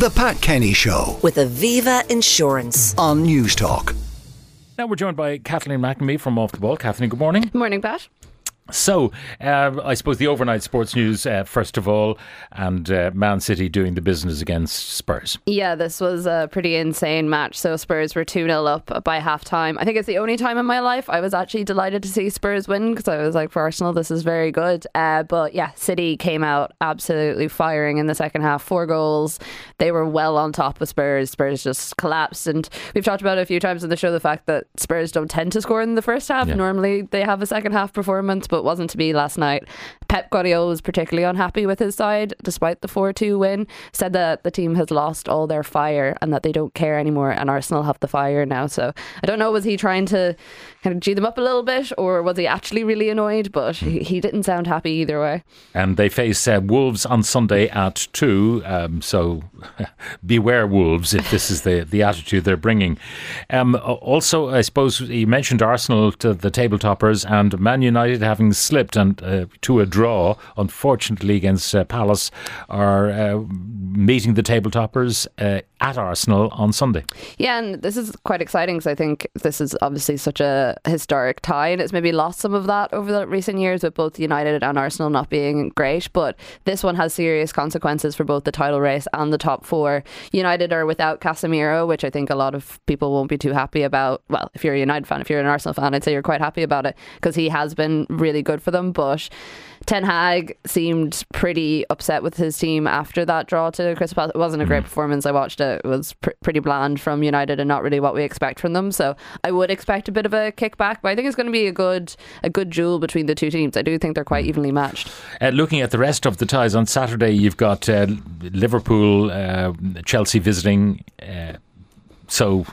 The Pat Kenny Show with Aviva Insurance. on Newstalk. Now we're joined by Kathleen McNamee from Off the Ball. Kathleen, good morning. Morning, Pat. So, uh, I suppose the overnight sports news, uh, first of all, and uh, Man City doing the business against Spurs. Yeah, this was a pretty insane match. So Spurs were 2 0 up by half time. I think it's the only time in my life I was actually delighted to see Spurs win because I was like, for Arsenal, this is very good. Uh, but yeah, City came out absolutely firing in the second half. Four goals. They were well on top of Spurs. Spurs just collapsed. And we've talked about it a few times in the show the fact that Spurs don't tend to score in the first half. Yeah. Normally they have a second half performance, but wasn't to be last night. Pep Guardiola was particularly unhappy with his side despite the 4 2 win. Said that the team has lost all their fire and that they don't care anymore, and Arsenal have the fire now. So I don't know, was he trying to kind of G them up a little bit, or was he actually really annoyed? But he, he didn't sound happy either way. And they face uh, Wolves on Sunday at 2. Um, so beware, Wolves, if this is the, the attitude they're bringing. Um, also, I suppose you mentioned Arsenal to the table toppers and Man United having slipped and uh, to a draw, unfortunately, against uh, Palace, are uh, meeting the table toppers uh, at Arsenal on Sunday. Yeah, and this is quite exciting because I think this is obviously such a historic tie, and it's maybe lost some of that over the recent years with both United and Arsenal not being great. But this one has serious consequences for both the title race and the top four. United are without Casemiro, which I think a lot of people won't be too happy about. Well, if you're a United fan, if you're an Arsenal fan, I'd say you're quite happy about it because he has been really good for them. But Ten Hag seemed pretty upset with his team after that draw to Crystal Palace. It wasn't a great performance. I watched it. It was pr- pretty bland from United and not really what we expect from them. So I would expect a bit of a kickback, but I think it's going to be a good a good duel between the two teams. I do think they're quite evenly matched. Uh, looking at the rest of the ties on Saturday, you've got uh, Liverpool, uh, Chelsea visiting. Uh, so,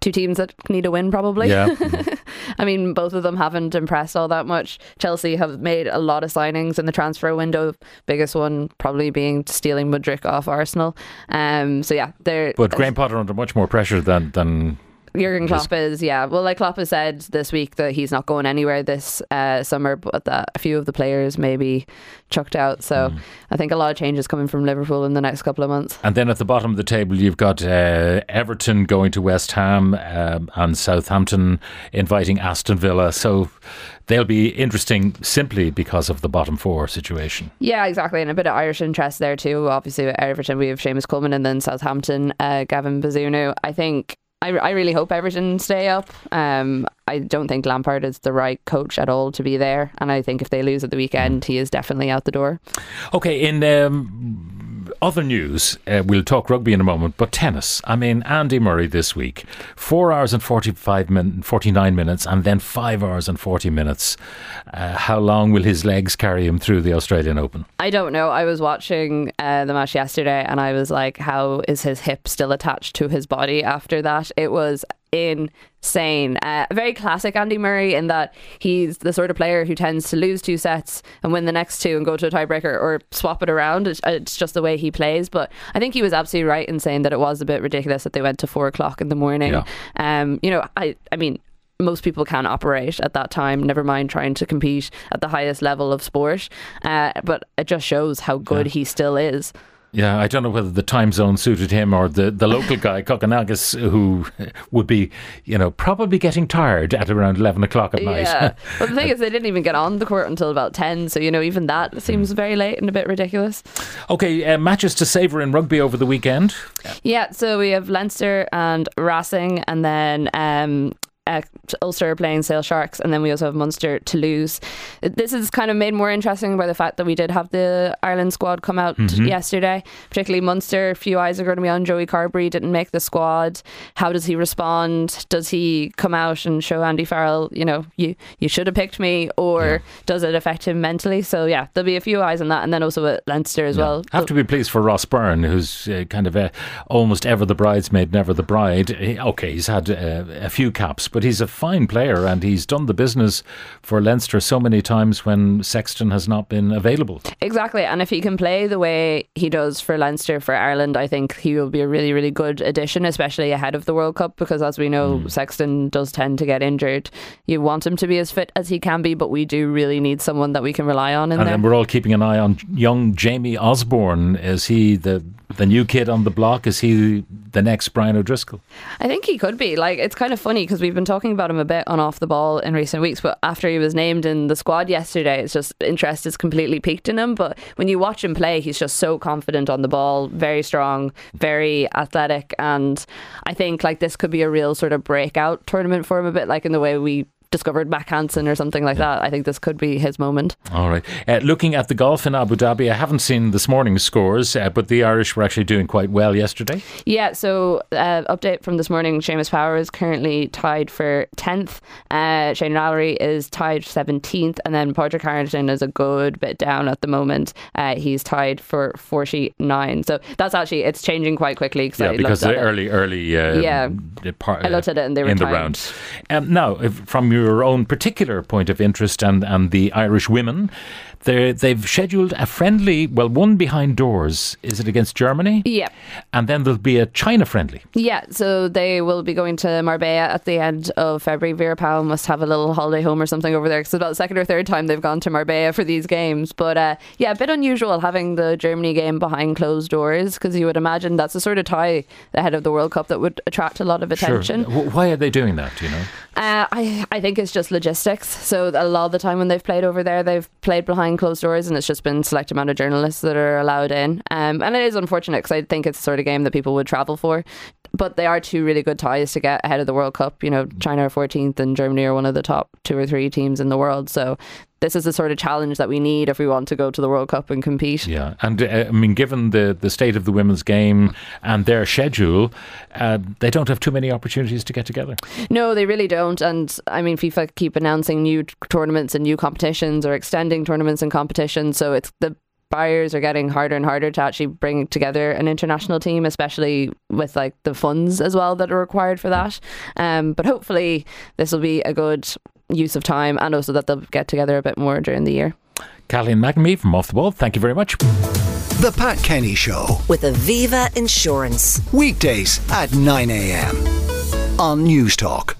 Two teams that need a win, probably. yeah. I mean, both of them haven't impressed all that much. Chelsea have made a lot of signings in the transfer window. Biggest one probably being stealing Mudryk off Arsenal. Um, so yeah, they're But Graham Potter under much more pressure than than Jurgen Klopp is, yeah. Well, like Klopp has said this week that he's not going anywhere this uh, summer, but that a few of the players may be chucked out. So I think a lot of changes coming from Liverpool in the next couple of months. And then at the bottom of the table, you've got uh, Everton going to West Ham um, and Southampton inviting Aston Villa. So they'll be interesting simply because of the bottom four situation. Yeah, exactly. And a bit of Irish interest there too. Obviously, with Everton, we have Seamus Coleman and then Southampton, uh, Gavin Bazunu. I think. I, I really hope Everton stay up. Um, I don't think Lampard is the right coach at all to be there, and I think if they lose at the weekend, he is definitely out the door. Okay, in um, other news, uh, we'll talk rugby in a moment, but tennis. I mean, Andy Murray this week, four hours and 45 min- 49 minutes, and then five hours and 40 minutes. Uh, how long will his legs carry him through the Australian Open? I don't know. I was watching uh, the match yesterday and I was like, how is his hip still attached to his body after that? It was insane. Uh, very classic Andy Murray in that he's the sort of player who tends to lose two sets and win the next two and go to a tiebreaker or swap it around. It's, it's just the way he plays. But I think he was absolutely right in saying that it was a bit ridiculous that they went to four o'clock in the morning. Yeah. Um, you know, I, I mean, most people can't operate at that time, never mind trying to compete at the highest level of sport. Uh, but it just shows how good he still is. Yeah, I don't know whether the time zone suited him or the, the local guy, Kokkinakis, who would be, you know, probably getting tired at around 11 o'clock at night. Yeah. Well, the thing is, they didn't even get on the court until about 10. So, you know, even that seems very late and a bit ridiculous. Okay, uh, matches to savour in rugby over the weekend. Yeah. So we have Leinster and Racing, and then. Um, uh, Ulster playing Sale Sharks, and then we also have Munster Toulouse. This is kind of made more interesting by the fact that we did have the Ireland squad come out yesterday, particularly Munster. A few eyes are going to be on Joey Carbery, didn't make the squad. How does he respond? Does he come out and show Andy Farrell, you know, you, you should have picked me, or does it affect him mentally? So, yeah, there'll be a few eyes on that, and then also at Leinster as well. I Have to be pleased for Ross Byrne, who's uh, kind of a, almost ever the bridesmaid, never the bride. He- okay, he's had uh, a few caps, but he's a fine player and he's done the business for Leinster so many times when Sexton has not been available. Exactly, and if he can play the way he does for Leinster for Ireland, I think he will be a really, really good addition, especially ahead of the World Cup. Because as we know, hmm. Sexton does tend to get injured. You want him to be as fit as he can be, but we do really need someone that we can rely on in And there. then we're all keeping an eye on young Jamie Osborne. Is he the the new kid on the block? Is he the next Brian O'Driscoll? I think he could be. Like, it's kind of funny because we've been talking about him a bit on off the ball in recent weeks, but after he was named in the squad yesterday, it's just interest is completely peaked in him. But when you watch him play, he's just so confident on the ball, very strong, very athletic. And I think like this could be a real sort of breakout tournament for him, a bit like in the way we discovered Mack Hansen or something like that. I think this could be his moment. All right. Uh, looking at the golf in Abu Dhabi, I haven't seen this morning's scores, uh, but the Irish were actually doing quite well yesterday. Yeah, so uh, update from this morning Seamus Power is currently tied for 10th. Uh, Shane Lowry is tied 17th. And then Padraig Harrington is a good bit down at the moment. Uh, he's tied for 49. So that's actually, it's changing quite quickly. Yeah, I because the early, early. Uh, Yeah. Part, I looked at it and they were in the timed. round. Um, now, if, from your own particular point of interest and, and the Irish women, they're- they've scheduled a friendly, well, one behind doors. Is it against Germany? Yeah. And then there'll be a China friendly. Yeah, so they will be going to Marbella at the end of February. Vera Pauw must have a little holiday home or something over there because it's about the second or third time they've gone to Marbella for these games. But uh, yeah, a bit unusual having the Germany game behind closed doors because you would imagine that's the sort of tie ahead of the World Cup that would attract a lot of attention. Sure. Why are they doing that, do you know? Uh, I I think it's just logistics. So a lot of the time when they've played over there, they've played behind closed doors, and it's just been select amount of journalists that are allowed in. Um, and it is unfortunate because I think it's the sort of game that people would travel for. But they are two really good ties to get ahead of the World Cup. You know, China are 14th, and Germany are one of the top two or three teams in the world. So this is the sort of challenge that we need if we want to go to the World Cup and compete. Yeah, and uh, I mean, given the, the state of the women's game and their schedule, uh, they don't have too many opportunities to get together. No, they really don't. And I mean, FIFA keep announcing new tournaments and new competitions or extending tournaments and competitions. So it's the barriers are getting harder and harder to actually bring together an international team, especially with like the funds as well that are required for that. Um, but hopefully, this will be a good use of time and also that they'll get together a bit more during the year. Kathleen McNamee from Off the Ball, thank you very much. The Pat Kenny Show. with Aviva Insurance. Weekdays at 9 a.m. on Newstalk.